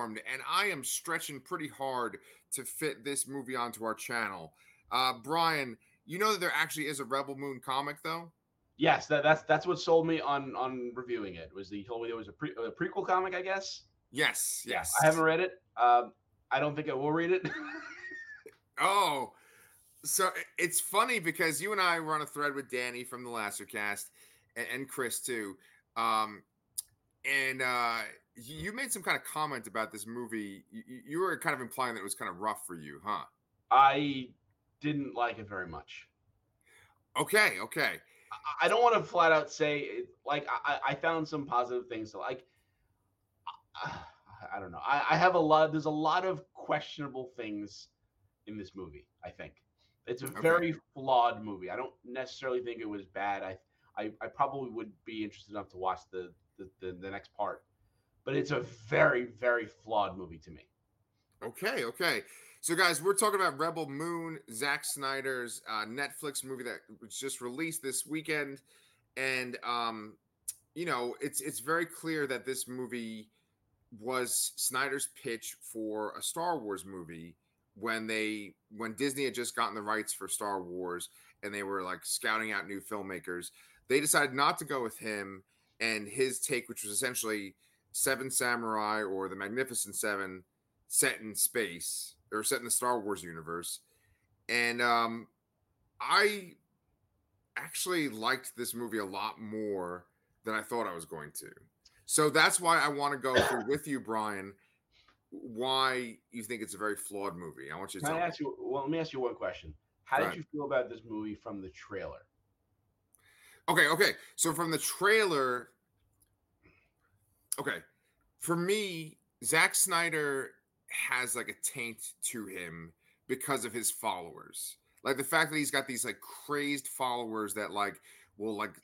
informed, and I am stretching pretty hard to fit this movie onto our channel. Uh, Brian, you know that there actually is a Rebel Moon comic, though. Yes, that, that's that's what sold me on on reviewing it. Was he told me there was a, pre, a prequel comic? I guess. Yes. Yes. I haven't read it. Um, I don't think I will read it. oh, so it's funny because you and I were on a thread with Danny from the Lastercast and, and Chris too. Um, and uh, you made some kind of comment about this movie. You, you, were kind of implying that it was kind of rough for you, huh? I didn't like it very much. Okay, okay. I, I don't want to flat out say like I, I found some positive things. So like, I, I don't know. I, I have a lot. There's a lot of questionable things in this movie. I think it's a okay. very flawed movie. I don't necessarily think it was bad. I, I, I probably would be interested enough to watch the the, the, the next part. But it's a very, very flawed movie to me. Okay, okay. So, guys, we're talking about Rebel Moon, Zack Snyder's uh, Netflix movie that was just released this weekend, and um, you know, it's it's very clear that this movie was Snyder's pitch for a Star Wars movie when they when Disney had just gotten the rights for Star Wars and they were like scouting out new filmmakers. They decided not to go with him and his take, which was essentially Seven Samurai or the Magnificent Seven set in space or set in the Star Wars universe. And um, I actually liked this movie a lot more than I thought I was going to. So that's why I want to go through with you, Brian, why you think it's a very flawed movie. I want you to Can tell I ask me. you well, let me ask you one question. How did you feel about this movie from the trailer? Okay, okay. So from the trailer, okay, for me, Zack Snyder has like a taint to him because of his followers. Like the fact that he's got these like crazed followers that like will like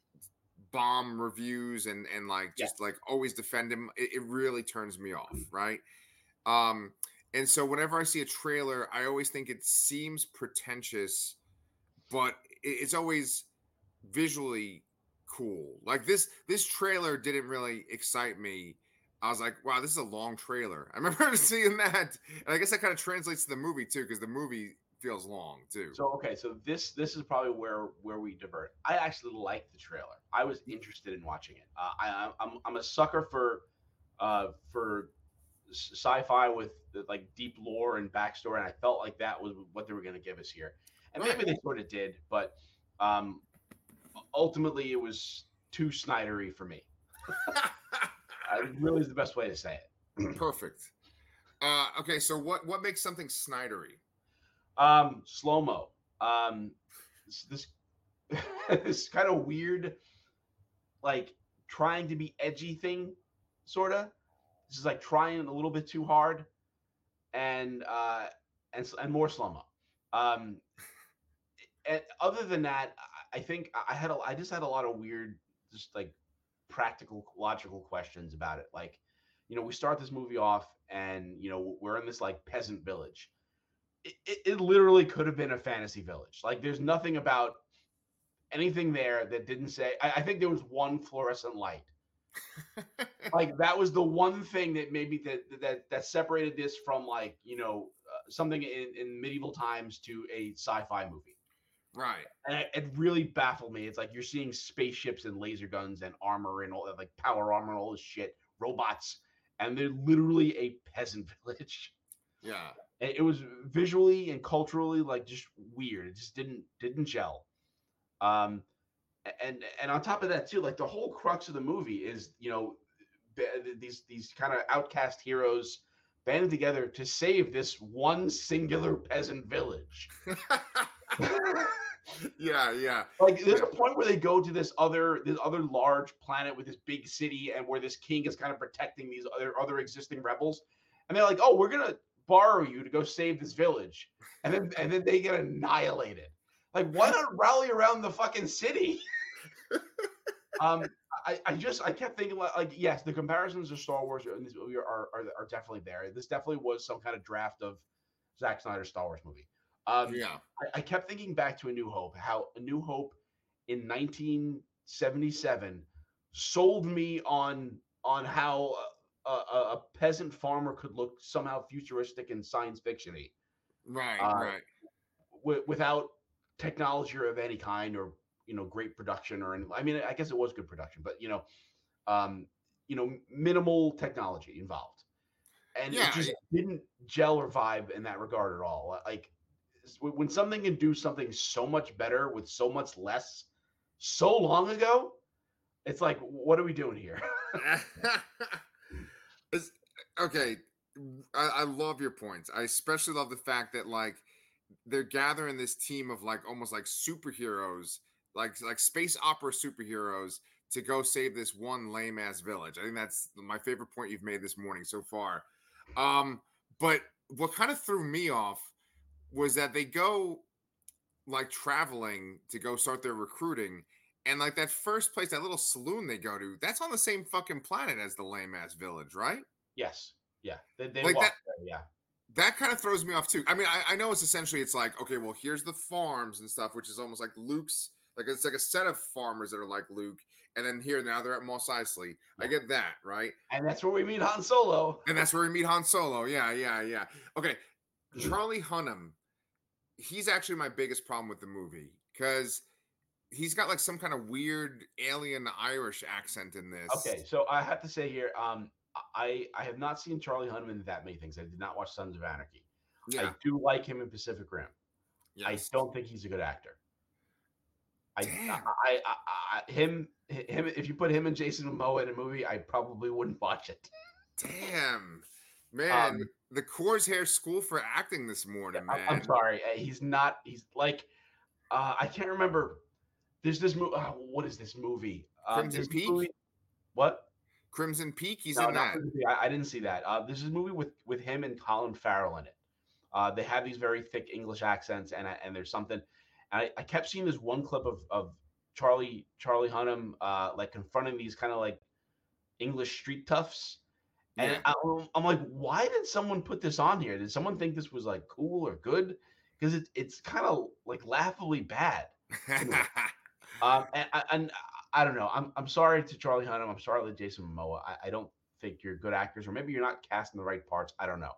bomb reviews and and like just like always defend him. It, it really turns me off, right? Um, and so whenever I see a trailer, I always think it seems pretentious, but it's always visually cool. Like this this trailer didn't really excite me. I was like, wow, this is a long trailer. I remember seeing that. And I guess that kind of translates to the movie too, because the movie feels long too. So okay, so this this is probably where where we divert. I actually liked the trailer. I was interested in watching it. Uh, I I'm I'm a sucker for uh for sci-fi with like deep lore and backstory, and I felt like that was what they were going to give us here. And maybe they sort of did, but um, ultimately it was too snidery for me. really is the best way to say it. Perfect. Uh, okay, so what what makes something snidery? Um, slow mo. Um, this this, this kind of weird, like trying to be edgy thing, sort of. This is like trying a little bit too hard, and uh, and and more slow mo. Um, and other than that, I think I had a, I just had a lot of weird, just like practical, logical questions about it. Like, you know, we start this movie off, and you know, we're in this like peasant village. It, it, it literally could have been a fantasy village. Like, there's nothing about anything there that didn't say. I, I think there was one fluorescent light like that was the one thing that maybe that that that separated this from like you know uh, something in, in medieval times to a sci-fi movie right. And it, really baffled me. It's like you're seeing spaceships and laser guns and armor and all that like power armor and all this shit robots and they're literally a peasant village. Yeah. It was visually and culturally like just weird. It just didn't didn't gel. Um and and on top of that too like the whole crux of the movie is you know these these kind of outcast heroes banded together to save this one singular peasant village yeah yeah. Like there's a point where they go to this other this other large planet with this big city and where this king is kind of protecting these other other existing rebels. And they're like oh we're gonna borrow you to go save this village. And then and then they get annihilated. Like why not rally around the fucking city? Um, I, I just I kept thinking like, like yes, the comparisons to Star Wars this movie are, are are definitely there. This definitely was some kind of draft of Zack Snyder's Star Wars movie. Um, yeah, I, I kept thinking back to A New Hope, how A New Hope in 1977 sold me on on how a, a peasant farmer could look somehow futuristic and science fictiony. Right, uh, right. W- without technology of any kind or you know great production or any, I mean I guess it was good production, but you know, um, you know minimal technology involved, and yeah, it just didn't gel or vibe in that regard at all. Like when something can do something so much better with so much less so long ago, it's like what are we doing here? okay, I, I love your points. I especially love the fact that like they're gathering this team of like almost like superheroes, like like space opera superheroes to go save this one lame ass village. I think that's my favorite point you've made this morning so far. Um, but what kind of threw me off was that they go like traveling to go start their recruiting. And like that first place, that little saloon they go to, that's on the same fucking planet as the lame ass village, right? Yes. Yeah. They, they like that, there, yeah that kind of throws me off too. I mean, I, I, know it's essentially it's like okay, well, here's the farms and stuff, which is almost like Luke's. Like it's like a set of farmers that are like Luke, and then here now they're at Mos Eisley. Yeah. I get that, right? And that's where we meet Han Solo. And that's where we meet Han Solo. Yeah, yeah, yeah. Okay, Charlie Hunnam. He's actually my biggest problem with the movie because he's got like some kind of weird alien Irish accent in this. Okay, so I have to say here, um, I I have not seen Charlie Hunnam in that many things. I did not watch Sons of Anarchy. Yeah. I do like him in Pacific Rim. Yes. I don't think he's a good actor. I, I, I, I, him him if you put him and Jason Momoa in a movie, I probably wouldn't watch it. Damn, man, um, the Coors Hair School for Acting this morning, man. I'm sorry, uh, he's not. He's like, uh, I can't remember. There's this movie. Uh, what is this movie? Um, Crimson Peak. Movie, what? Crimson Peak. He's no, in that. I, I, didn't see that. Uh, this is a movie with with him and Colin Farrell in it. Uh, they have these very thick English accents, and and there's something. And I, I kept seeing this one clip of of Charlie Charlie Hunnam uh, like confronting these kind of like English street toughs. And. I, I'm like, why did someone put this on here? Did someone think this was like cool or good? Because it, it's kind of like laughably bad. um, and, and I don't know. I'm I'm sorry to Charlie Hunnam. I'm sorry to Jason Momoa. I, I don't think you're good actors, or maybe you're not casting the right parts. I don't know.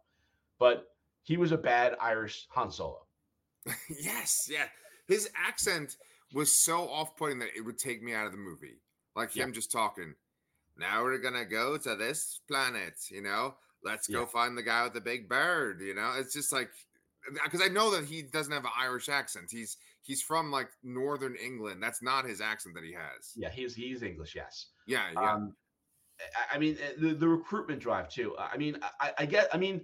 But he was a bad Irish Han Solo. yes, yeah. His accent was so off-putting that it would take me out of the movie. Like him yeah. just talking. Now we're gonna go to this planet, you know. Let's go yeah. find the guy with the big bird, you know. It's just like because I know that he doesn't have an Irish accent. He's he's from like northern England. That's not his accent that he has. Yeah, he's he's English. Yes. Yeah. Yeah. Um, I mean eh, the, the recruitment drive too. I mean, I, I get. I mean,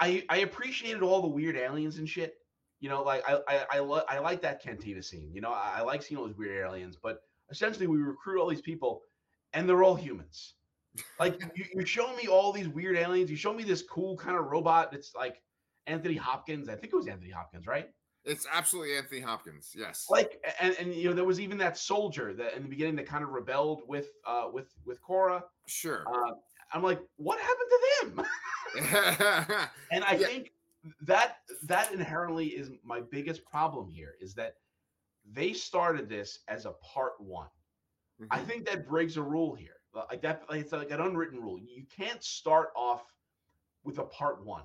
I I appreciated all the weird aliens and shit. You know, like I I I, lo- I like that cantina scene. You know, I, I like seeing all those weird aliens. But essentially, we recruit all these people, and they're all humans. Like you, you show me all these weird aliens. You show me this cool kind of robot that's like Anthony Hopkins. I think it was Anthony Hopkins, right? It's absolutely Anthony Hopkins. Yes. Like, and, and you know, there was even that soldier that in the beginning that kind of rebelled with uh with with Kora. Sure. Uh, I'm like, what happened to them? and I yeah. think that that inherently is my biggest problem here is that they started this as a part one. Mm-hmm. I think that breaks a rule here. Like that, like it's like an unwritten rule. You can't start off with a part one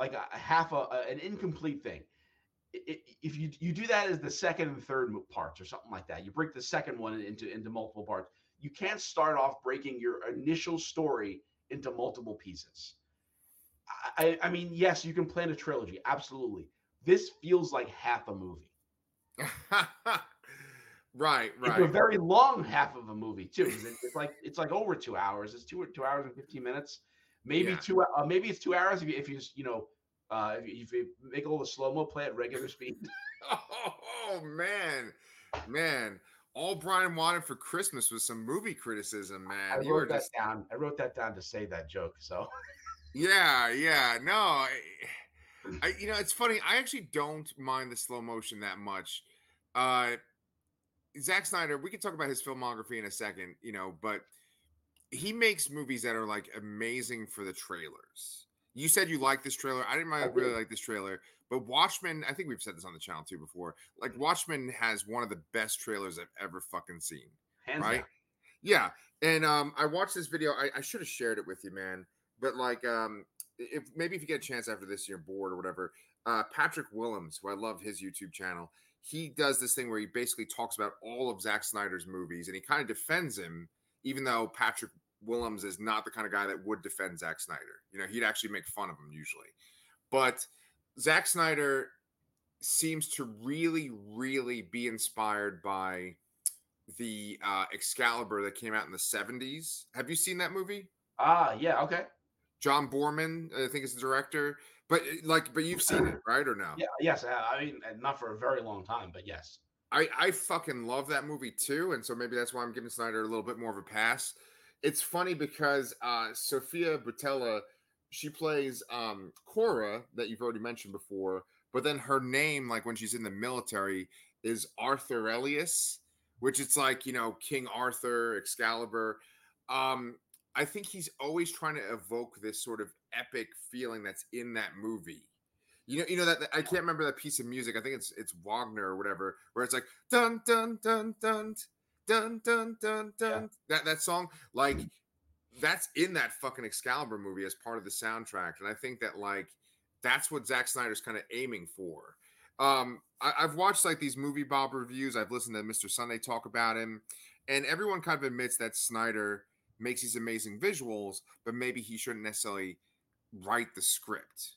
like a, a half a, an incomplete thing. if you you do that as the second and third parts or something like that, you break the second one into into multiple parts. You can't start off breaking your initial story into multiple pieces. I, I mean, yes, you can plan a trilogy, absolutely. This feels like half a movie. right, right. It's a very long half of a movie too. It's like it's like over two hours. It's two or two hours and fifteen minutes. Maybe yeah. two. Uh, maybe it's two hours if you if you you know uh, if, you, if you make all the slow mo play at regular speed. oh man, man. All Brian wanted for Christmas was some movie criticism, man. I wrote that just... down. I wrote that down to say that joke. So. yeah, yeah. No, I, I, you know, it's funny. I actually don't mind the slow motion that much. Uh, Zack Snyder, we can talk about his filmography in a second, you know, but he makes movies that are like amazing for the trailers. You said you like this trailer. I didn't really, really like this trailer, but Watchmen. I think we've said this on the channel too before. Like Watchmen has one of the best trailers I've ever fucking seen. Hands right? Down. Yeah, and um, I watched this video. I, I should have shared it with you, man. But like, um, if maybe if you get a chance after this, you're bored or whatever. Uh, Patrick Willems, who I love his YouTube channel, he does this thing where he basically talks about all of Zack Snyder's movies and he kind of defends him, even though Patrick Willems is not the kind of guy that would defend Zack Snyder. You know, he'd actually make fun of him usually. But Zack Snyder seems to really, really be inspired by the uh, Excalibur that came out in the 70s. Have you seen that movie? Ah, yeah, okay. John Boorman, I think, is the director. But eh, like, but you've seen it, right, or no? Yeah, yes. I mean, not for a very long time, but yes. I I fucking love that movie too, and so maybe that's why I'm giving Snyder a little bit more of a pass. It's funny because uh Sofia Boutella, she plays um Kora that you've already mentioned before, but then her name, like when she's in the military, is Arthur Elias, which it's like you know King Arthur, Excalibur. Um, I think he's always trying to evoke this sort of epic feeling that's in that movie. You know, you know that, that I can't remember that piece of music. I think it's it's Wagner or whatever, where it's like dun dun dun dun dun dun dun dun. Yeah. That that song, like that's in that fucking Excalibur movie as part of the soundtrack, and I think that like that's what Zack Snyder's kind of aiming for. Um, I, I've watched like these movie Bob reviews. I've listened to Mr. Sunday talk about him, and everyone kind of admits that Snyder makes these amazing visuals, but maybe he shouldn't necessarily write the script.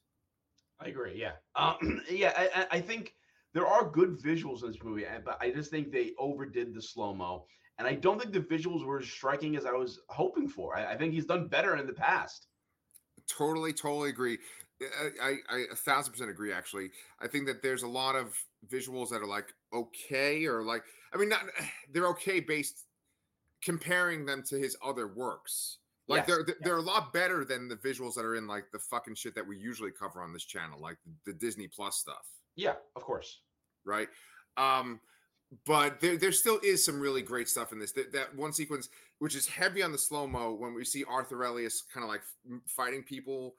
I agree. Yeah. Um, yeah. I, I, think there are good visuals in this movie, but I just think they overdid the slow mo. And I don't think the visuals were as striking as I was hoping for. I, I think he's done better in the past. Totally, totally agree. I, I, I a thousand percent agree. Actually, I think that there's a lot of visuals that are like okay, or like I mean, not they're okay based comparing them to his other works. Like yes, they're they're a lot better than the visuals that are in like the fucking shit that we usually cover on this channel, like the, the Disney Plus stuff. Yeah, of course. Right. Um, but there, there still is some really great stuff in this. That, that one sequence, which is heavy on the slow mo, when we see Arthur Elias kind of like fighting people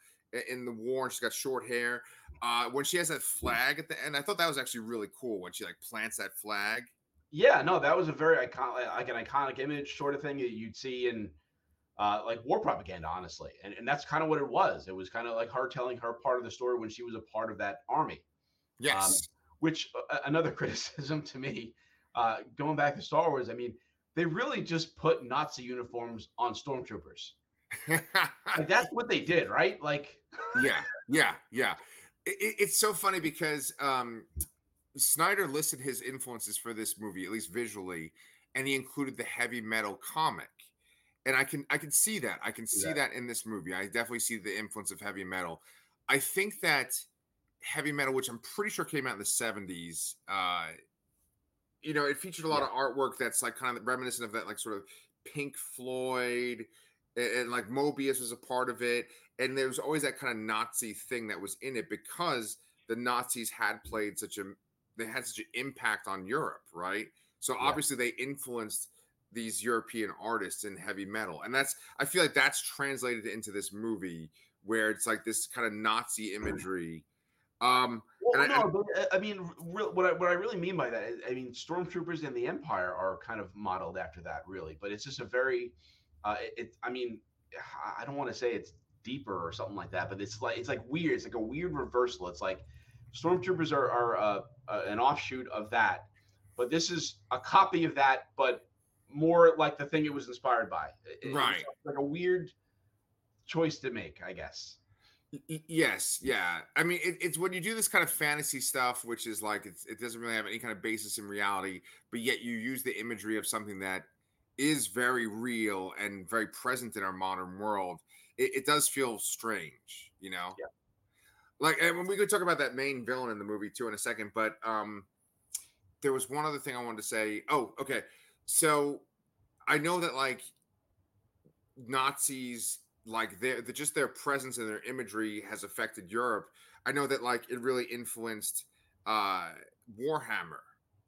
in the war, and she's got short hair. Uh, when she has that flag at the end, I thought that was actually really cool when she like plants that flag. Yeah, no, that was a very iconic, like an iconic image sort of thing that you'd see in uh, like war propaganda, honestly. And, and that's kind of what it was. It was kind of like her telling her part of the story when she was a part of that army. Um, yes. Um, which uh, another criticism to me, uh, going back to Star Wars, I mean, they really just put Nazi uniforms on stormtroopers. like that's what they did, right? Like, yeah, yeah, yeah. It, it's so funny because um, Snyder listed his influences for this movie, at least visually, and he included the heavy metal comic and I can I can see that. I can see yeah. that in this movie. I definitely see the influence of heavy metal. I think that heavy metal, which I'm pretty sure came out in the 70s, uh, you know, it featured a lot yeah. of artwork that's like kind of reminiscent of that, like sort of Pink Floyd, and, and like Moebius was a part of it. And there was always that kind of Nazi thing that was in it because the Nazis had played such a they had such an impact on Europe, right? So yeah. obviously they influenced these European artists in heavy metal. And that's I feel like that's translated into this movie where it's like this kind of Nazi imagery. Um well, no, I, but uh, I mean, what I, what I really mean by that, I mean, stormtroopers and the Empire are kind of modeled after that, really. But it's just a very, uh, it, it I mean, I don't want to say it's deeper or something like that, but it's like it's like weird. It's like a weird reversal. It's like stormtroopers are are uh, uh, an offshoot of that, but this is a copy of that, but more like the thing it was inspired by. It, right. like a weird choice to make, I guess. yes, yeah. I mean, it, it's when you do this kind of fantasy stuff, which is like it doesn't really have any kind of basis in reality, but yet you use the imagery of something that is very real and very present in our modern world. It, it does feel strange, you know. Yeah. Like, and we could talk about that main villain in the movie too in a second, but um, there was one other thing I wanted to say. Oh, okay. So I know that like Nazis, like their the, just their presence and their imagery has affected Europe. I know that like it really influenced uh Warhammer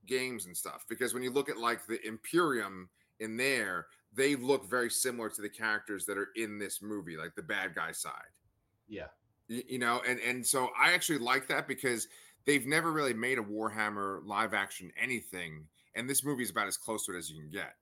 games and stuff because when you look at like the Imperium in there, they look very similar to the characters that are in this movie, like the bad guy side. Yeah. You, you know, and and so I actually like that because they've never really made a Warhammer live action anything and this movie is about as close to it as you can get.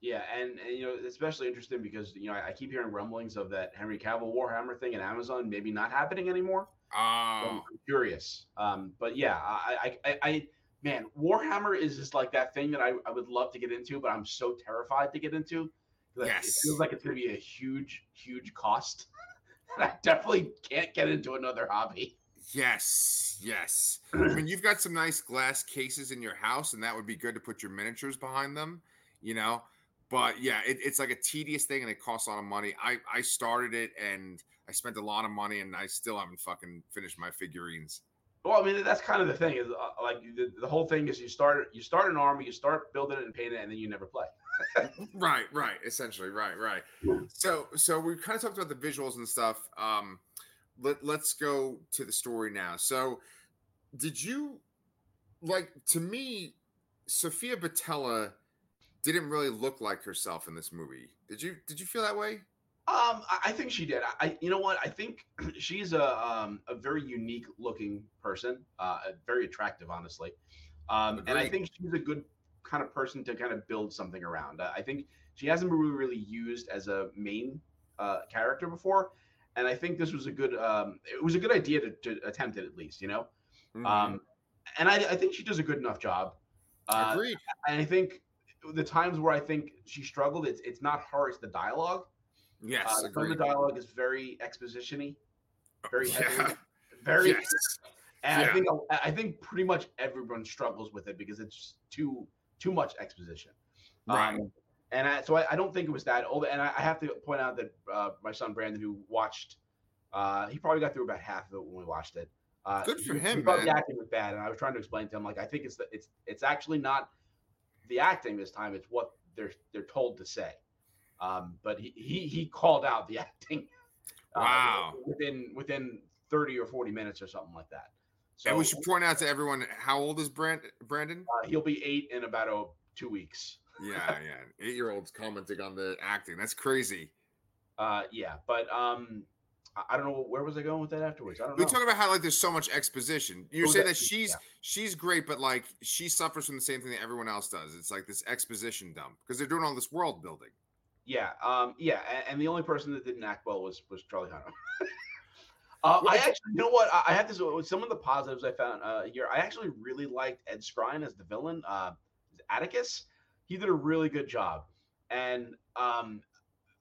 Yeah, and, and you know, especially interesting because you know I, I, keep hearing rumblings of that Henry Cavill Warhammer thing in Amazon maybe not happening anymore. Oh, so I'm curious. Um, but yeah, I, I, I, man, Warhammer is just like that thing that I, I would love to get into, but I'm so terrified to get into. Like, yes. It feels like it's going to be a huge, huge cost. I definitely can't get into another hobby. Yes, yes. I mean, you've got some nice glass cases in your house, and that would be good to put your miniatures behind them. You know, but yeah, it, it's like a tedious thing and it costs a lot of money. I I started it and I spent a lot of money and I still haven't fucking finished my figurines. Well, I mean that's kind of the thing is uh, like the, the whole thing is you start you start an army, you start building it and painting it, and then you never play. right, right, essentially, right, right. So so we kind of talked about the visuals and stuff. Um, let let's go to the story now. So, did you like to me, Sofia Boutella? didn't really look like herself in this movie. Did you did you feel that way? Um, I think she did. I, you know what? I think she's a um, a very unique looking person, uh, very attractive, honestly. Um, and I think she's a good kind of person to kind of build something around. I think she hasn't been really, really used as a main uh, character before, and I think this was a good um, it was a good idea to, to attempt it at least, you know. Mm-hmm. Um, and I, I, think she does a good enough job. Uh, Agreed. And I think the times where I think she struggled, it's it's not her, it's the dialogue. Yes, uh, some of the dialogue is very expositiony, very heavy, yeah. very. Yes. And yeah. I think I think pretty much everyone struggles with it because it's too too much exposition. Right. Um, and I, so I, I, don't think it was that old. And I, I have to point out that uh, my son Brandon, who watched, uh, he probably got through about half of it when we watched it. Uh, Good for him. He the acting was bad, and I was trying to explain to him like I think it's the, it's it's actually not the acting this time. It's what they're they're told to say. Um, but he, he he called out the acting. Uh, wow. Within within thirty or forty minutes or something like that. So, and we should point out to everyone how old is Brand, Brandon? Uh, he'll be eight in about oh, two weeks. Yeah, yeah. Eight year olds commenting on the acting. That's crazy. Uh, yeah, but um, I don't know where was I going with that afterwards. I don't we know. talk about how like there's so much exposition. You're oh, saying that she's yeah. she's great, but like she suffers from the same thing that everyone else does. It's like this exposition dump because they're doing all this world building. Yeah, um, yeah, and, and, the only person that didn't act well was was Charlie Hunnam. uh, I actually, you know what? I have this. With some of the positives I found uh, here, I actually really liked Ed Skrein as the villain, uh, Atticus. He did a really good job, and um,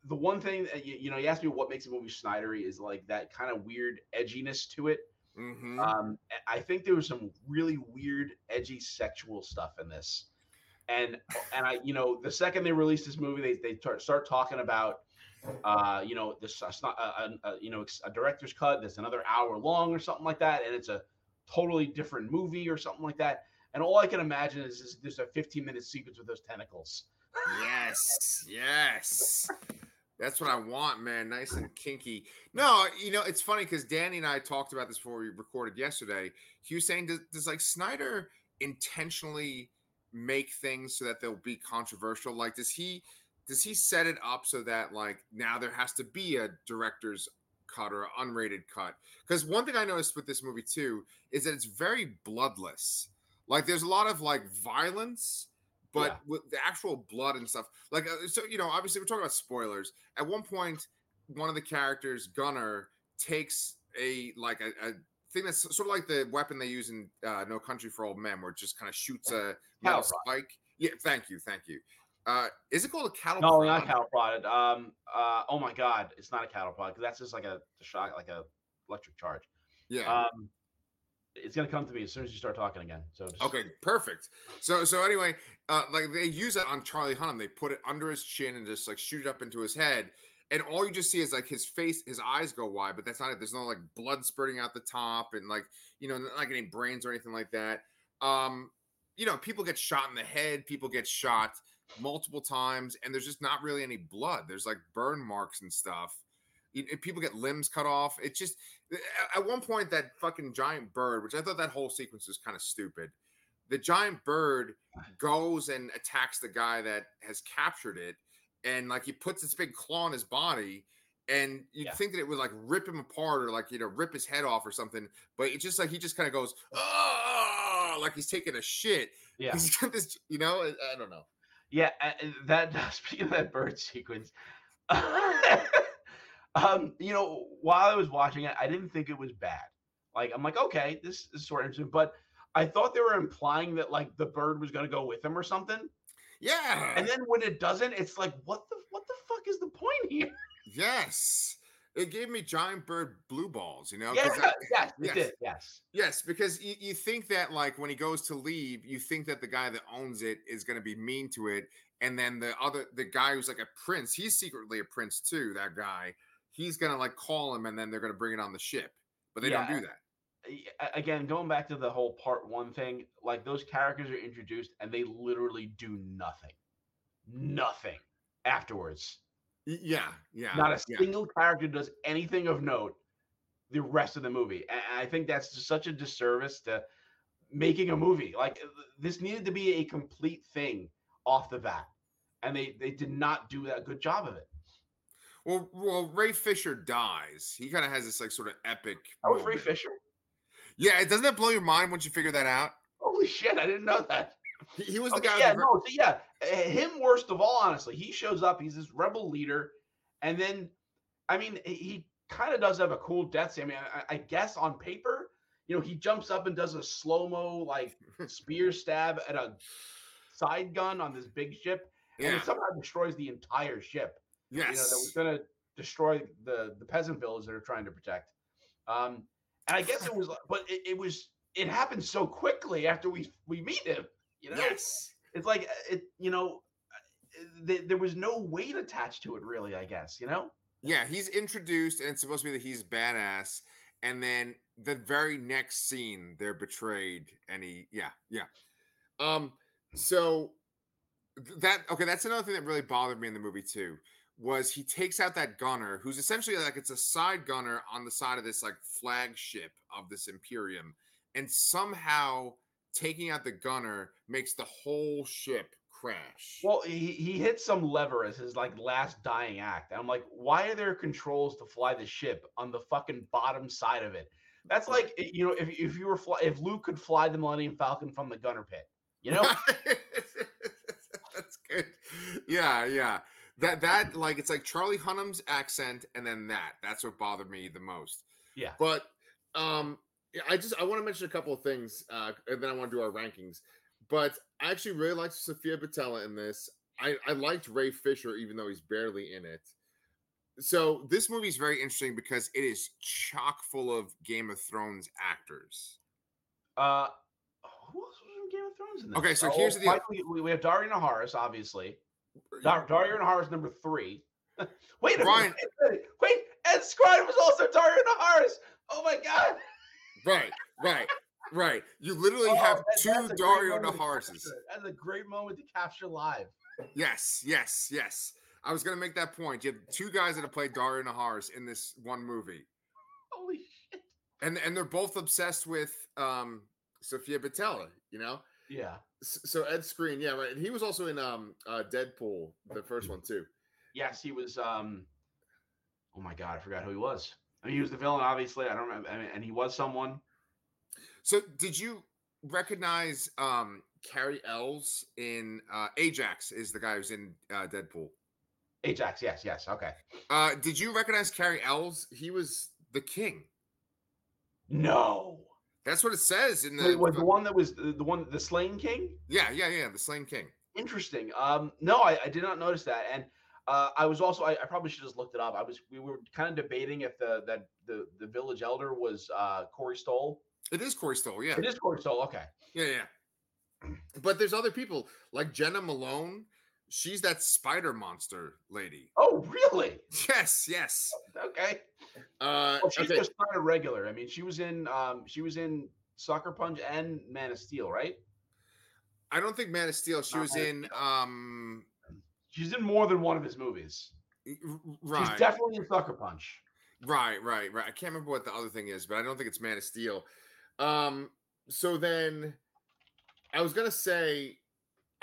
the one thing that you, you, know, you asked me what makes a movie Snydery is like that kind of weird edginess to it. Mm-hmm. Um, I think there was some really weird, edgy sexual stuff in this, and and I, you know, the second they released this movie, they they t- start talking about, uh, you know, this not a, a, you know a director's cut that's another hour long or something like that, and it's a totally different movie or something like that. And all I can imagine is, there's a 15 minute sequence with those tentacles. Yes, yes. That's what I want, man. Nice and kinky. No, you know, it's funny because Danny and I talked about this before we recorded yesterday. He was saying, does, does like Snyder intentionally make things so that they'll be controversial? Like, does he does he set it up so that like now there has to be a director's cut or an unrated cut? Because one thing I noticed with this movie too is that it's very bloodless. Like, there's a lot of like violence but yeah. with the actual blood and stuff like uh, so you know obviously we're talking about spoilers. At one point one of the characters gunner takes a like a, a thing that's sort of like the weapon they use in uh, no country for old men where it just kind of shoots a metal spike. Yeah thank you thank you. Uh, is it called a cattle no prod? not cattle prodded um uh oh my god it's not a cattle prod because that's just like a, a shock like a electric charge. Yeah. Um it's gonna come to me as soon as you start talking again. So just... okay, perfect. So so anyway, uh, like they use it on Charlie Hunnam. They put it under his chin and just like shoot it up into his head, and all you just see is like his face, his eyes go wide, but that's not it. There's no like blood spurting out the top, and like you know, not like any brains or anything like that. Um, you know, people get shot in the head, people get shot multiple times, and there's just not really any blood. There's like burn marks and stuff people get limbs cut off. It's just at one point that fucking giant bird, which I thought that whole sequence was kind of stupid. The giant bird goes and attacks the guy that has captured it, and like he puts its big claw on his body, and you yeah. think that it would like rip him apart or like you know rip his head off or something, but it's just like he just kind of goes, oh, like he's taking a shit. Yeah, he's got this, you know, I, I don't know. Yeah, that speaking of that bird sequence, um, you know, while I was watching it, I didn't think it was bad. Like I'm like, okay, this is sort of interesting, but I thought they were implying that like the bird was going to go with him or something. Yeah. And then when it doesn't, it's like, what the what the fuck is the point here? Yes. It gave me giant bird blue balls, you know? 'cause I- yes, it yes. did. Yes. Yes, because you, you think that like when he goes to leave, you think that the guy that owns it is going to be mean to it, and then the other the guy who's like a prince, he's secretly a prince too. That guy, he's going to like call him, and then they're going to bring it on the ship, but they don't do that. Again, going back to the whole part one thing, like those characters are introduced and they literally do nothing, nothing afterwards. Yeah, yeah, Not a yeah. single character does anything of note the rest of the movie. And I think that's just such a disservice to making a movie. Like this needed to be a complete thing off the bat. And they they did not do that good job of it. Well, well, Ray Fisher dies. He kind of has this like sort of epic. That was Ray. Fisher. Yeah, it doesn't that blow your mind once you figure that out? Holy shit, I didn't know that. He, he was the Okay, guy. yeah, the, no, so yeah, uh, him worst of all, honestly. He shows up, he's this rebel leader, and then, I mean, he- kind of does have a cool death scene. I mean, I, I guess on paper, you know, he jumps up and does a slow mo like spear stab at a side gun on this big ship, and yeah. it somehow destroys the entire ship. Yes. You know, that was going to destroy the the peasant village that are trying to protect. Um, and I guess it was, but it, it was it happened so quickly after we we meet him. You know, yes. it's like uh, it you know uh, th- there was no weight attached to it really i guess you know Yeah, he's introduced, and it's supposed to be that he's badass. And then the very next scene, they're betrayed, and he, yeah, yeah. Um, so that okay, that's another thing that really bothered me in the movie too. Was he takes out that gunner, who's essentially like it's a side gunner on the side of this like flagship of this Imperium, and somehow taking out the gunner makes the whole ship crash. well he, he hit some lever as his like last dying act and i'm like why are there controls to fly the ship on the fucking bottom side of it that's like eh, you know if, if you were fly, if luke could fly the millennium falcon from the gunner pit you know That's good. Yeah, yeah. That that like it's like Charlie Hunnam's accent and then that. That's what bothered me the most. yeah But um I just I want to mention a couple of things uh and then I want to do our rankings. But I actually really liked Sofia Boutella in this. I, I liked Ray Fisher, even though he's barely in it. So this movie is very interesting because it is chock full of Game of Thrones actors. uh who else was in game of thrones in this? Okay, so Oh, here's the deal. we, we have Daario Naharis obviously Dar- Daario Naharis number three. wait a Brian- minute. Wait, Ed Skrein was also Daario Naharis. Oh my god. Right, right, right. You literally Oh, have that- two that's a great Dario to Naharises. That's a great moment to capture live. Yes, yes, yes. I was gonna make that point. You have two guys that have played Daario Naharis in this one movie, Holy shit. and and they're both obsessed with um Sofia Boutella. You know, Yeah. So Ed Skrein, yeah, right. And he was also in um uh Deadpool, the first one too. Yes, he was um oh my god, I forgot who he was. I mean he was the villain, obviously. I don't remember I mean, and he was someone. So did you recognize um Cary Elwes in uh Ajax? Is the guy who's in uh, Deadpool? Ajax, yes, yes. Okay. Uh, did you recognize Cary Elwes? He was the king. No. That's what it says in the. Wait, the one that was the, the one the Slain King? yeah, yeah, yeah. The Slain King. Interesting. Um, no, I, I did not notice that, and uh, I was also I, I probably should have just looked it up. I was we were kind of debating if the that the the village elder was uh, Corey Stoll. It is Corey Stoll. Yeah, It is Corey Stoll. Okay. yeah, yeah. But there's other people like Jena Malone. She's that spider monster lady. Oh, really? Yes, yes. Okay. Uh, Well, she's okay. just not a regular. I mean, she was in um she was in Sucker Punch and Man of Steel, right? I don't think Man of Steel. She Not was in. Um, She's in more than one of his movies. right, She's definitely in Sucker Punch. right, right, right. I can't remember what the other thing is, but I don't think it's Man of Steel. Um, so then I was gonna say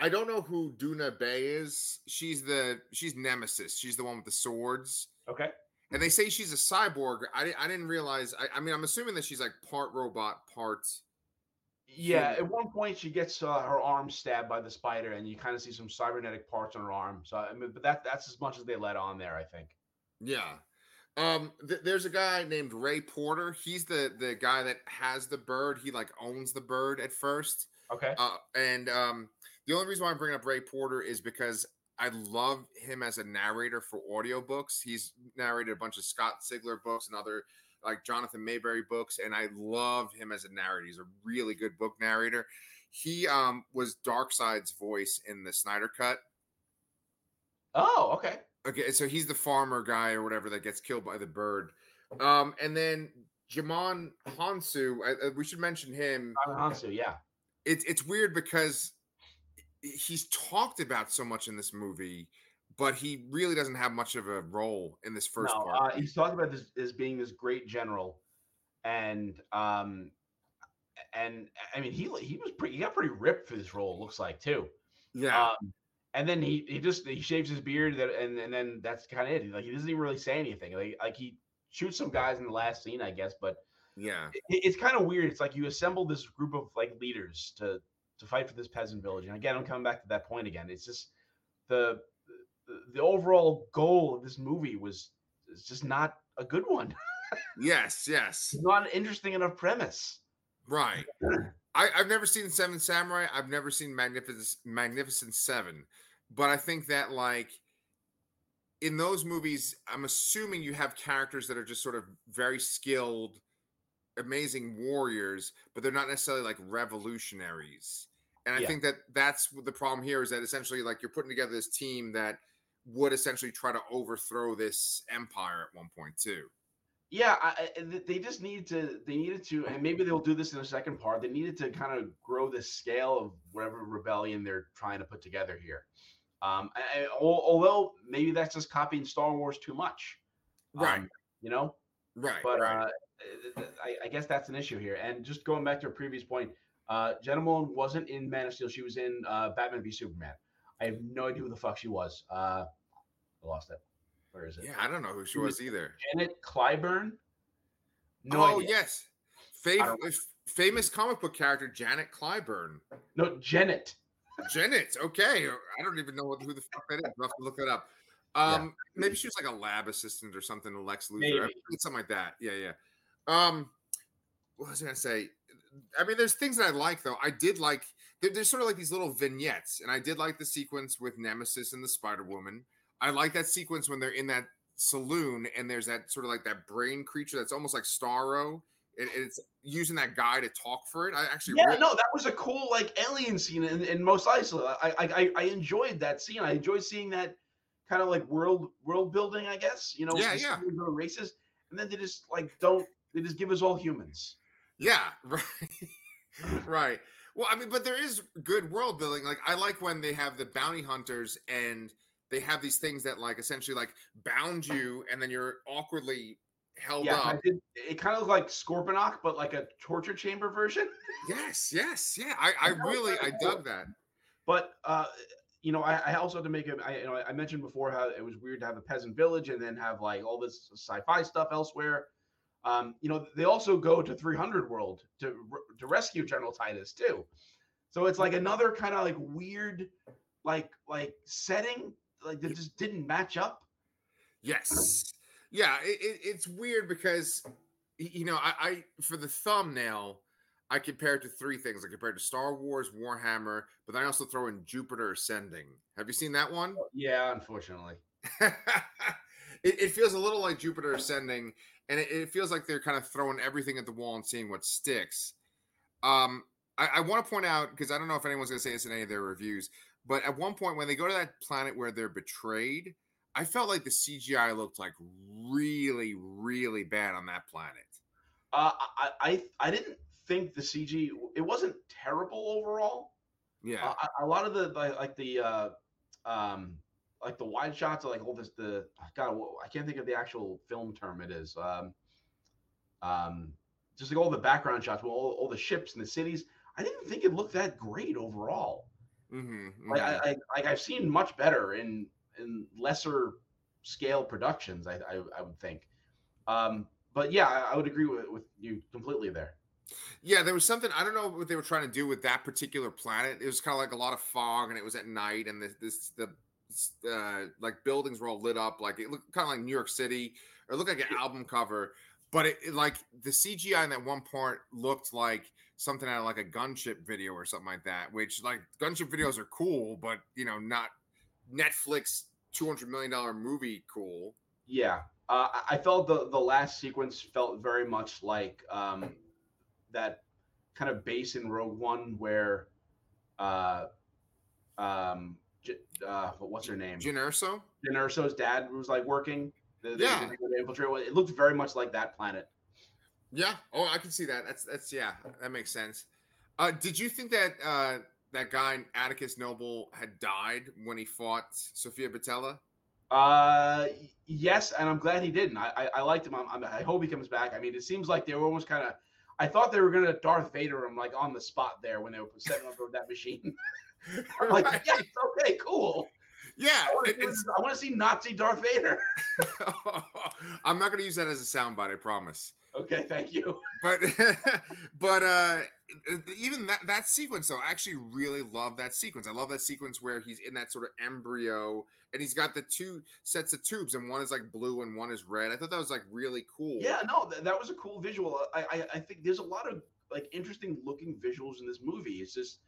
I don't know who Doona Bae is. She's the she's Nemesis. She's the one with the swords. Okay. And they say she's a cyborg. I, I didn't realize. I, I mean, I'm assuming that she's like part robot, part. Yeah, at one point she gets uh, her arm stabbed by the spider, and you kind of see some cybernetic parts on her arm. So I mean, but that that's as much as they let on there, I think. Yeah. Um, th- there's a guy named Ray Porter. He's the the guy that has the bird. He like owns the bird at first. Okay. Uh, and um, the only reason why I'm bringing up Ray Porter is because I love him as a narrator for audiobooks. He's narrated a bunch of Scott Sigler books and other like Jonathan Maberry books, and I love him as a narrator. He's a really good book narrator. He um, was Darkseid's voice in the Snyder Cut. Oh, okay. Okay, so he's the farmer guy or whatever that gets killed by the bird. Um, and then Djimon Hounsou, I, I, we should mention him. Hounsou, yeah. It's it's weird because he's talked about so much in this movie, but he really doesn't have much of a role in this first no, part. Uh, he's talked about this as being this great general, and um, and I mean he he was pretty he got pretty ripped for this role. Looks like too. Yeah. Um, and then he he just he shaves his beard that and, and then that's kind of it. Like he doesn't even really say anything. Like like he shoots some guys in the last scene, I guess. But yeah, it, it's kind of weird. It's like you assemble this group of like leaders to to fight for this peasant village. And again, I'm coming back to that point again. It's just the the, overall goal of this movie was is just not a good one. yes, yes. not an interesting enough premise. Right. I, have never seen Seven Samurai. I've never seen Magnificent Magnificent Seven, but I think that like in those movies, I'm assuming you have characters that are just sort of very skilled, amazing warriors, but they're not necessarily like revolutionaries. And I yeah. think that that's the problem here is that essentially like you're putting together this team that would essentially try to overthrow this empire at one point too. Yeah, I, they just need to. They needed to, and maybe they'll do this in the second part. They needed to kind of grow the scale of whatever rebellion they're trying to put together here. Um, I, although maybe that's just copying Star Wars too much, right? Um, you know, right? But right. Uh, I, I, guess that's an issue here. And just going back to a previous point, uh, Malone wasn't in Man of Steel. She was in uh, Batman v Superman. I have no idea who the fuck she was. Uh, I lost it. Where is it? Yeah, I don't know who she was either. Jenet Klyburn. No oh idea. yes, Fav- famous comic book character Jenet Klyburn. No, Janet. Janet. Okay, I don't even know who the fuck that is. I'll have to look that up. Um, yeah. maybe she was like a lab assistant or something to Lex Luthor, maybe. something like that. Yeah, yeah. Um, what was I gonna say? I mean, there's things that I like though. I did like there's sort of like these little vignettes, and I did like the sequence with Nemesis and the Spider Woman. I like that sequence when they're in that saloon and there's that sort of like that brain creature that's almost like Starro. It, it's using that guy to talk for it. I actually yeah, really- no, that was a cool like alien scene in, in Mos Eisley. I, I I enjoyed that scene. I enjoyed seeing that kind of like world world building. I guess you know, yeah, yeah, races, and then they just like don't they just give us all humans. Yeah, right, right. Well, I mean, but there is good world building. Like I like when they have the bounty hunters and they have these things that like essentially like bound you and then you're awkwardly held yeah, up. Did, it kind of looked like Scorponok, but like a torture chamber version. yes, yes, yeah. I, I really I dug that. But uh, you know, I, I also had to make a. I, you know, I mentioned before how it was weird to have a peasant village and then have like all this sci-fi stuff elsewhere. Um, you know, they also go to 300 World to to rescue General Titus too. So it's like another kind of like weird, like like setting like that just didn't match up. Yes, yeah, it, it, it's weird because you know I, I for the thumbnail I compared to three things. I compared to Star Wars, Warhammer, but then I also throw in Jupiter Ascending. Have you seen that one? Yeah, unfortunately. it, it, feels a little like Jupiter Ascending, and it, it, feels like they're kind of throwing everything at the wall and seeing what sticks. Um, I, I want to point out because I don't know if anyone's going to say this in any of their reviews, but at one point when they go to that planet where they're betrayed, I felt like the CGI looked like really, really bad on that planet. Uh, I, I, I didn't think the CG it wasn't terrible overall. Yeah, uh, a lot of the like the uh, um, like the wide shots, are like all this the God, I can't think of the actual film term it is. Um, um, just like all the background shots, well, all, all the ships and the cities. I didn't think it looked that great overall. Mm-hmm, mm-hmm. Like I, I, like I've seen much better in in lesser scale productions. I I, I would think. Um, but yeah, I, I would agree with, with you completely there. Yeah, there was something I don't know what they were trying to do with that particular planet. It was kind of like a lot of fog, and it was at night, and this, this the uh, like buildings were all lit up, like it looked kind of like New York City, or it looked like an album cover. But it, it like the CGI in that one part looked like something out of like a gunship video or something like that. Which like gunship videos are cool, but you know not Netflix two hundred million dollar movie cool. Yeah, uh, I felt the the last sequence felt very much like um, that kind of base in Rogue One where, uh, um, uh, what's her name? Jyn Erso. Jyn Erso's dad was like working. The, yeah, the infiltrate. It looked very much like that planet. Yeah. Oh, I can see that. That's that's yeah. That makes sense. Uh, did you think that uh, that guy Atticus Noble had died when he fought Sofia Boutella? Uh, yes, and I'm glad he didn't. I I, I liked him. I'm, I'm, i hope he comes back. I mean, it seems like they were almost kind of. I thought they were gonna Darth Vader him like on the spot there when they were setting up that machine. I'm like, right. yes, okay, cool. Yeah, I want to see Nazi Darth Vader. I'm not going to use that as a soundbite. I promise. Okay, thank you. But but uh even that that sequence though, I actually really love that sequence. I love that sequence where he's in that sort of embryo and he's got the two sets of tubes and one is like blue and one is red. I thought that was like really cool. Yeah, no, th- that was a cool visual. I, I I think there's a lot of like interesting looking visuals in this movie. It's just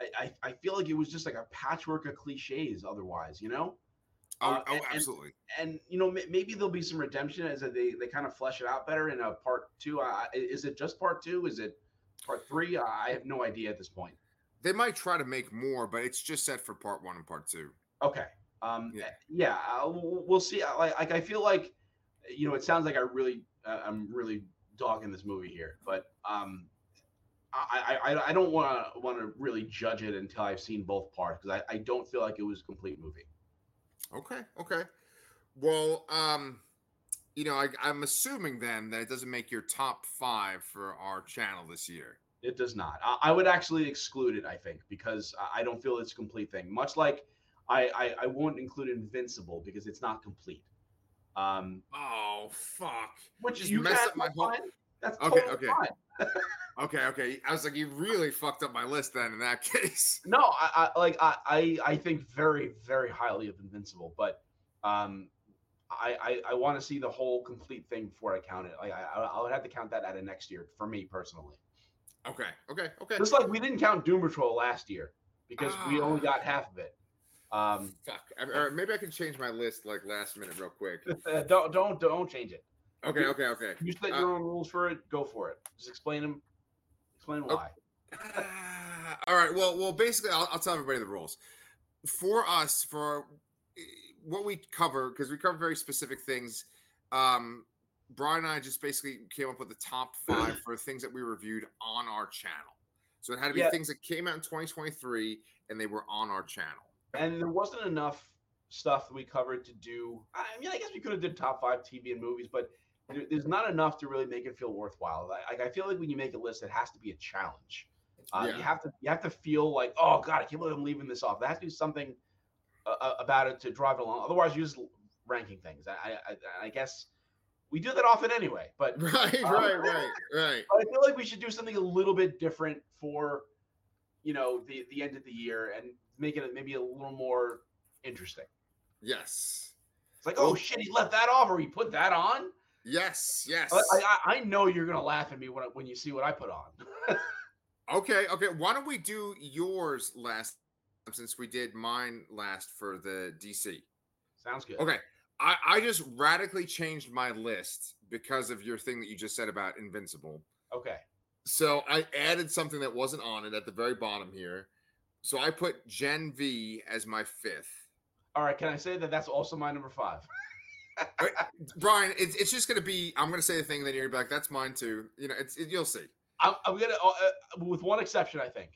I, I, I feel like it was just like a patchwork of cliches otherwise, you know? Oh, uh, oh absolutely. And, and, you know, maybe there'll be some redemption as they they kind of flesh it out better in a part two. Uh, is it just part two? Is it part three? I have no idea at this point. They might try to make more, but it's just set for part one and part two. Okay. Um. Yeah. yeah uh, we'll see. Like, like I feel like, you know, it sounds like I really, uh, I'm really dogging this movie here, but um, I, I, I don't want to want to really judge it until I've seen both parts because I, I don't feel like it was a complete movie. Okay. Okay. Well, um, you know, I, I'm assuming then that it doesn't make your top five for our channel this year. It does not. I, I would actually exclude it. I think because I don't feel it's a complete thing. Much like I, I, I won't include Invincible because it's not complete. Um. Oh fuck! Which Just you mess up my whole. That's okay. Totally okay. Fine. okay. Okay. I was like, you really fucked up my list then. In that case. No, I, I like I, I I think very very highly of Invincible, but um, I I, I want to see the whole complete thing before I count it. Like I I would have to count that at a next year for me personally. Okay. Okay. Okay. Just like we didn't count Doom Patrol last year because we only got half of it. Um, Fuck. Or maybe I can change my list like last minute real quick. don't don't don't change it. Okay, okay, okay. You set your uh, own rules for it. Go for it. Just explain them. Explain why. Okay. all right. Well, well, basically, I'll, I'll, tell everybody the rules. For us, for eh, what we cover, because we cover very specific things. Um, Brian and I just basically came up with the top five for things that we reviewed on our channel. So it had to be yeah. things that came out in 2023 and they were on our channel. And there wasn't enough stuff that we covered to do. I mean, I guess we could have did top five TV and movies, but there's not enough to really make it feel worthwhile. Like I feel like when you make a list, it has to be a challenge. Uh, yeah. You have to you have to feel like, oh god, I can't believe I'm leaving this off. There has to be something uh, uh about it to drive it along. Otherwise, you're just ranking things. I, I, I guess we do that often anyway. But right, um, right, right, right. I feel like we should do something a little bit different for you know the the end of the year and make it maybe a little more interesting. Yes. It's like, oh shit, he left that off, or he put that on. Yes, yes. I, I, I know you're gonna laugh at me when when you see what I put on. okay, okay. Why don't we do yours last since we did mine last for the DC? Sounds good. Okay. I, I just radically changed my list because of your thing that you just said about Invincible. Okay. So I added something that wasn't on it at the very bottom here. So I put Gen V as my fifth. All right. Can I say that that's also my number five? Brian, it's, it's just going to be. I'm going to say the thing, then you're going to be like, "That's mine too." You know, it's it, you'll see. I'm, I'm gonna, uh, uh, with one exception, I think.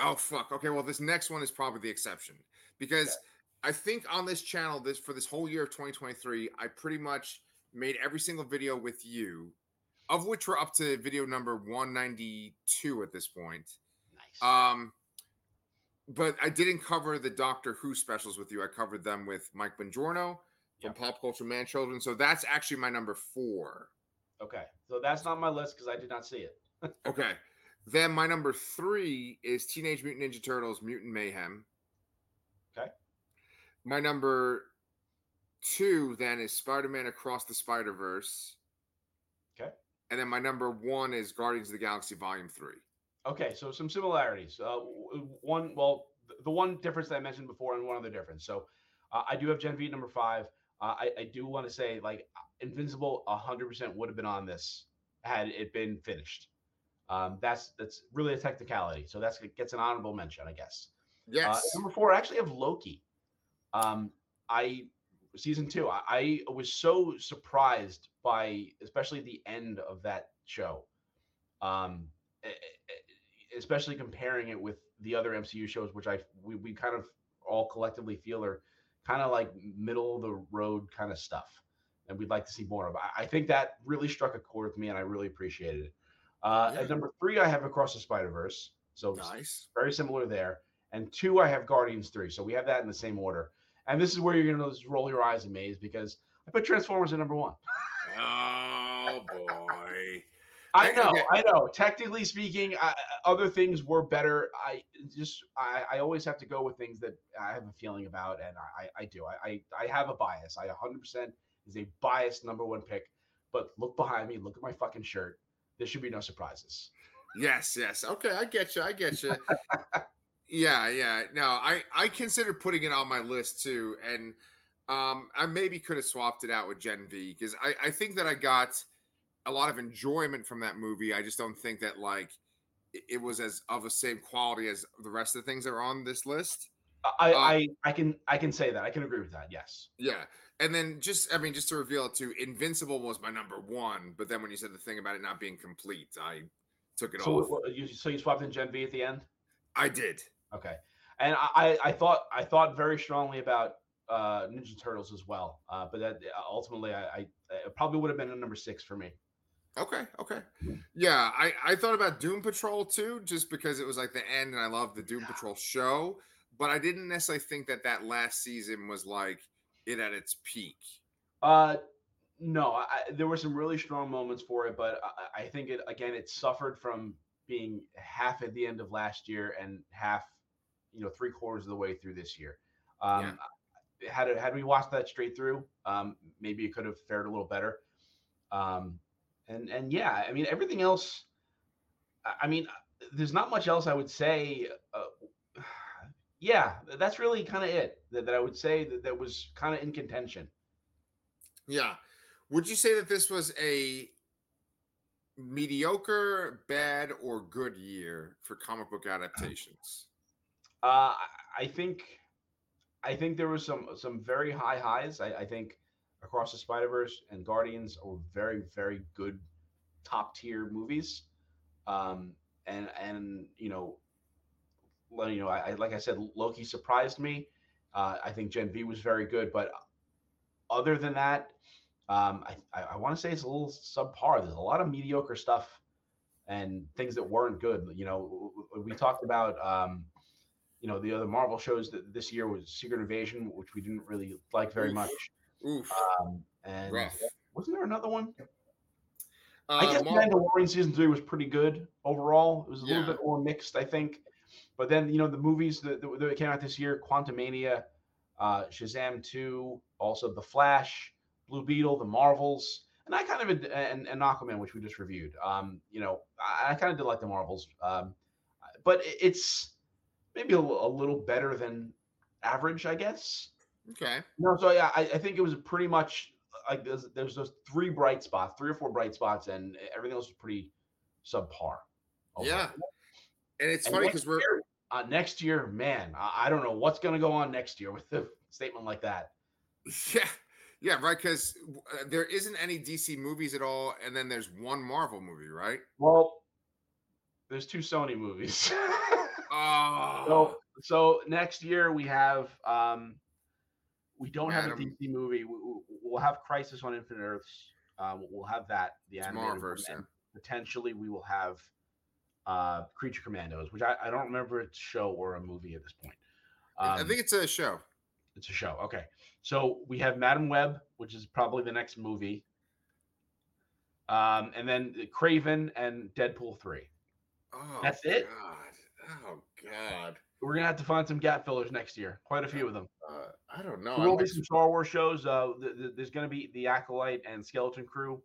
Oh fuck. Okay, well, this next one is probably the exception because okay. I think on this channel, this for this whole year of 2023, I pretty much made every single video with you, of which we're up to video number 192 at this point. Nice. Um, but I didn't cover the Doctor Who specials with you. I covered them with Mike Bongiorno from yep. Pop Culture Man Children. So that's actually my number four. Okay, so that's not my list because I did not see it. okay. Then my number three is Teenage Mutant Ninja Turtles Mutant Mayhem. Okay. My number two then is Spider Man Across the Spider Verse. Okay. And then my number one is Guardians of the Galaxy Volume 3. Okay, so some similarities. Uh, one, well, the one difference that I mentioned before, and one other difference. So, uh, I do have Gen V number five. Uh, I, I do want to say, like, Invincible 100% would have been on this had it been finished. Um, that's that's really a technicality. So that's gets an honorable mention, I guess. Uh, Yes. Uh, number four, I actually have Loki. Um, I season two. I, I was so surprised by, especially the end of that show. Um, especially comparing it with the other MCU shows, which I we, we kind of all collectively feel are kind of like middle of the road kind of stuff, and we'd like to see more of. I, think that really struck a chord with me, and I really appreciated it. Uh, Yeah. At number three, I have Across the Spider Verse, so nice. very similar there. And two, I have Guardians three. So we have that in the same order. And this is where you're going to roll your eyes, Maze, because I put Transformers at number one. Oh, boy. I know, okay. I know. Technically speaking, I, other things were better. I just, I, I always have to go with things that I have a feeling about, and I, I do. I, I, I have a bias. I 100% is a biased number one pick. But look behind me. Look at my fucking shirt. There should be no surprises. Yes, yes. Okay, I get you. I get you. yeah, yeah. No, I I considered putting it on my list too, and um, I maybe could have swapped it out with Gen V because I I think that I got a lot of enjoyment from that movie. I just don't think that like it, was as of the same quality as the rest of the things that are on this list. I, Uh, I, I can, I can say that. I can agree with that. Yes. Yeah. And then just I mean just to reveal it too, Invincible was my number one, but then when you said the thing about it not being complete, I took it So, off. what- you, so you swapped in Gen V at the end. I did. Okay, and I, I, thought I thought very strongly about uh, Ninja Turtles as well, uh, but that ultimately I, I it probably would have been a number six for me. Okay, okay. Yeah, I, I thought about Doom Patrol too, just because it was like the end and I love the Doom Patrol show, but I didn't necessarily think that that last season was like it at its peak. Uh, no, I, there were some really strong moments for it, but I, I think it again it suffered from being half at the end of last year and half, you know, three quarters of the way through this year. Um, Had it, had we watched that straight through, um, maybe it could have fared a little better. Um, and and yeah, I mean everything else. I- mean, there's not much else I would say. Uh, yeah, that's really kind of it that, that I would say that, that was kind of in contention. Yeah. Would you say that this was a mediocre, bad, or good year for comic book adaptations? Uh, I- I think, I think there was some some very high highs. I, I think across the Spider Verse and Guardians are very very good top tier movies. Um, and and you know, well, you know, I, I like I said, Loki surprised me. Uh, I think Gen V was very good, but other than that, um, I I, I want to say it's a little subpar. There's a lot of mediocre stuff and things that weren't good. You know, we talked about. Um, you know the other Marvel shows that this year was Secret Invasion, which we didn't really like very much. Oof. Um, and Rough. wasn't there another one? Uh, I guess Mar- Mandalorian season three was pretty good overall. It was a little bit more mixed, I think. But then you know the movies that, that, that came out this year: Quantumania, uh, Shazam two, also The Flash, Blue Beetle, The Marvels, and I kind of and, and Aquaman, which we just reviewed. Um, you know, I, I kind of did like The Marvels, um, but it- it's maybe a, a little better than average, I guess. Okay. No, so yeah, I, I think it was pretty much like there's, there's those three bright spots, three or four bright spots, and everything else was pretty subpar. Yeah. And it's And funny because we're year- Uh, next year, man, I, I don't know what's going to go on next year with a statement like that. Yeah, yeah, right. Because uh, there isn't any DC movies at all, and then there's one Marvel movie, right? Well, there's two Sony movies. Oh, so, so next year we have um, we don't have a DC movie. We, we'll have Crisis on Infinite Earths. Um, we'll have that. The Tomorrowverse, and potentially we will have uh, Creature Commandos, which I, I don't remember it's a show or a movie at this point. I Um, think it's a show. it's a show. Okay, so we have Madame Web, which is probably the next movie. Um, and then Kraven and Deadpool three. Oh, That's it? God. Oh God. We're gonna have to find some gap fillers next year. Quite a few of them. Uh, I don't know. There will be some Star Wars shows. Uh, th- th- there's going to be the Acolyte and Skeleton Crew.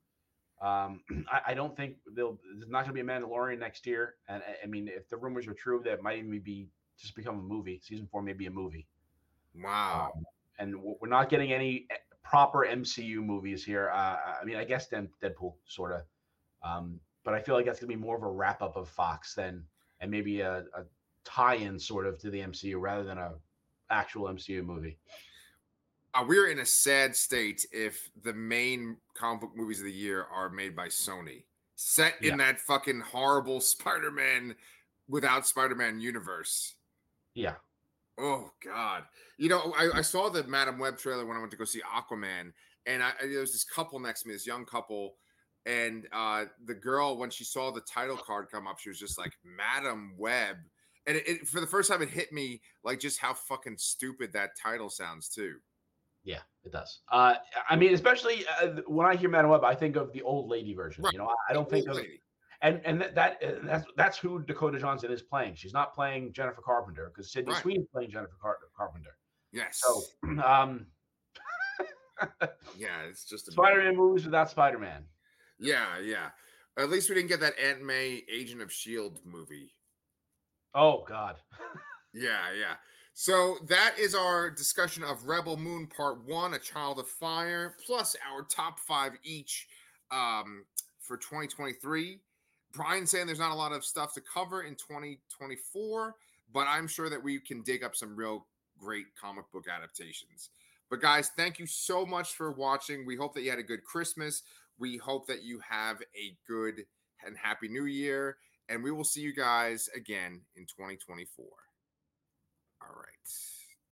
Um, I, I don't think they'll. There's not going to be a Mandalorian next year. And I- I mean, if the rumors are true, that might even be just become a movie. Season four may be a movie. wow. Um, and w- we're not getting any eh, proper MCU movies here. Uh, I mean, I guess then Deadpool sort of, um, but I feel like that's going to be more of a wrap up of Fox than and maybe a, a tie-in sort of to the MCU rather than a actual MCU movie. Uh, we're in a sad state if the main comic book movies of the year are made by Sony, set in that fucking horrible Spider-Man without Spider-Man universe. Yeah. Oh God! You know, I, I saw the Madame Web trailer when I went to go see Aquaman, and I, I- there was this couple next to me, this young couple, and uh, the girl when she saw the title card come up, she was just like Madame Web, and it, it, for the first time, it hit me like just how fucking stupid that title sounds too. Yeah, it does. Uh, I mean, especially uh, when I hear Madame Web, I think of the old lady version. Right. You know, I, I don't think of lady. and and that, that uh, that's that's who Dakota Johnson is playing. She's not playing Jennifer Carpenter because Sydney Right. Sweeney's playing Jennifer Car- Carpenter. Yes. So, um, yeah, it's just a Spider-Man movies without Spider-Man. Yeah, yeah. At least we didn't get that Aunt May Agent of Shield movie. Oh God. Yeah, yeah. So that is our discussion of Rebel Moon Part One, A Child of Fire, plus our top five each um, for 2023. Brian saying there's not a lot of stuff to cover in 2024, but I'm sure that we can dig up some real great comic book adaptations. But guys, thank you so much for watching. We hope that you had a good Christmas. We hope that you have a good and happy new year. And we will see you guys again in 2024. All right.